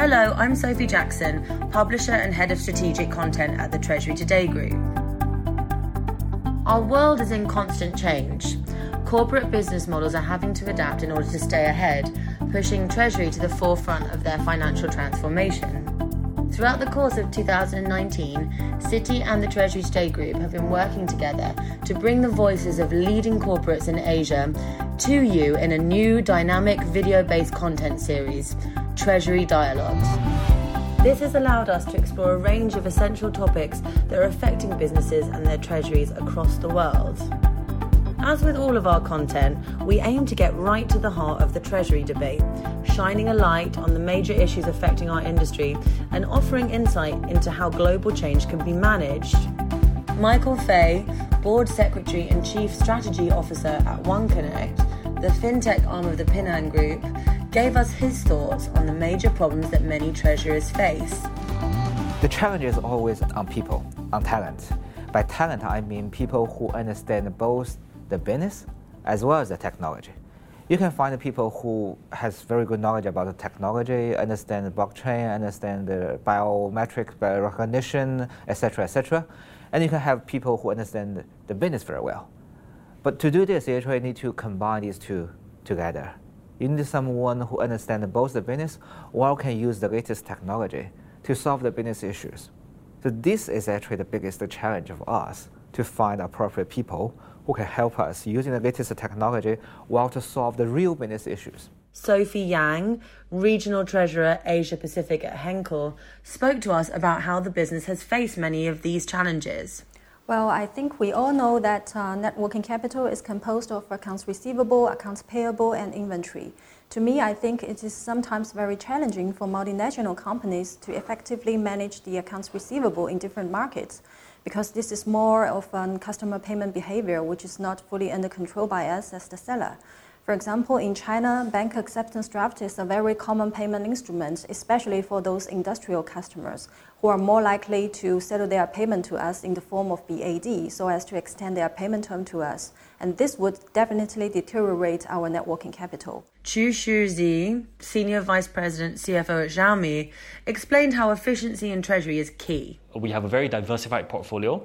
Hello, I'm Sophie Jackson, publisher and head of strategic content at the Treasury Today Group. Our world is in constant change. Corporate business models are having to adapt in order to stay ahead, pushing Treasury to the forefront of their financial transformation. Throughout the course of 2019, Citi and the Treasury Today Group have been working together to bring the voices of leading corporates in Asia to you in a new dynamic video based content series, Treasury Dialogues. This has allowed us to explore a range of essential topics that are affecting businesses and their treasuries across the world. As with all of our content, we aim to get right to the heart of the Treasury debate, shining a light on the major issues affecting our industry and offering insight into how global change can be managed. Michael Fay, Board Secretary and Chief Strategy Officer at OneConnect, the fintech arm of the Ping An Group, gave us his thoughts on the major problems that many treasurers face. The challenge is always on people, on talent. By talent, I mean people who understand both the business as well as the technology. You can find people who has very good knowledge about the technology, understand the blockchain, understand the biometric recognition, etc., etc. And you can have people who understand the business very well. But to do this, you actually need to combine these two together. You need someone who understands both the business while can use the latest technology to solve the business issues. So this is actually the biggest challenge of us to find appropriate people who can help us using the latest technology while to solve the real business issues. Sophie Yang, Regional Treasurer Asia Pacific at Henkel, spoke to us about how the business has faced many of these challenges. Well, I think we all know that uh, net working capital is composed of accounts receivable, accounts payable, and inventory. To me, I think it is sometimes very challenging for multinational companies to effectively manage the accounts receivable in different markets because this is more of a customer payment behavior which is not fully under control by us as the seller. For example, in China, bank acceptance draft is a very common payment instrument, especially for those industrial customers who are more likely to settle their payment to us in the form of BAD so as to extend their payment term to us. And this would definitely deteriorate our net working capital. Chew Shou Zi, Senior Vice President CFO at Xiaomi, explained how efficiency in treasury is key. We have a very diversified portfolio.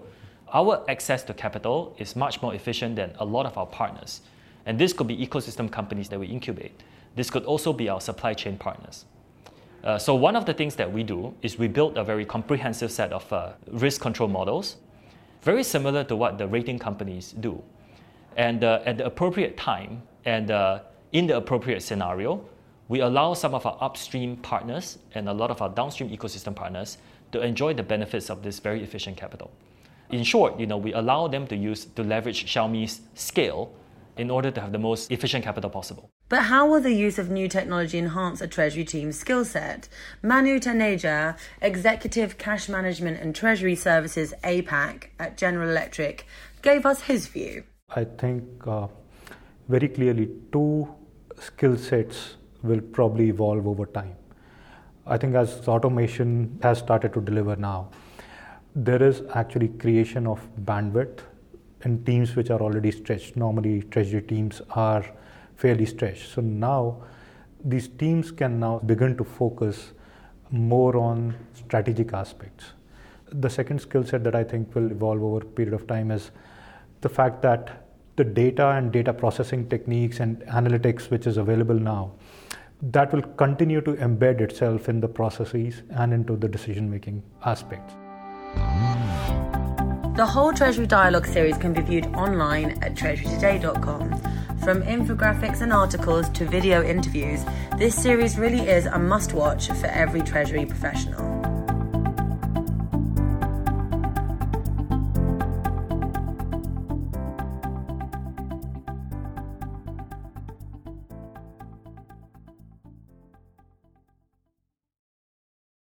Our access to capital is much more efficient than a lot of our partners. And this could be ecosystem companies that we incubate. This could also be our supply chain partners. Uh, so one of the things that we do is we build a very comprehensive set of uh, risk control models, very similar to what the rating companies do. And uh, at the appropriate time and uh, in the appropriate scenario, we allow some of our upstream partners and a lot of our downstream ecosystem partners to enjoy the benefits of this very efficient capital. In short, you know, we allow them to use to leverage Xiaomi's scale in order to have the most efficient capital possible. But how will the use of new technology enhance a Treasury team's skill set? Manu Taneja, Executive Cash Management and Treasury Services APAC at General Electric, gave us his view. I think uh, very clearly two skill sets will probably evolve over time. I think as automation has started to deliver now, there is actually creation of bandwidth in teams which are already stretched. Normally, treasury teams are fairly stretched. So now these teams can now begin to focus more on strategic aspects. The second skill set that I think will evolve over a period of time is the fact that the data and data processing techniques and analytics which is available now that will continue to embed itself in the processes and into the decision making aspects. The whole Treasury Dialogue series can be viewed online at treasurytoday.com. From infographics and articles to video interviews, this series really is a must watch for every Treasury professional.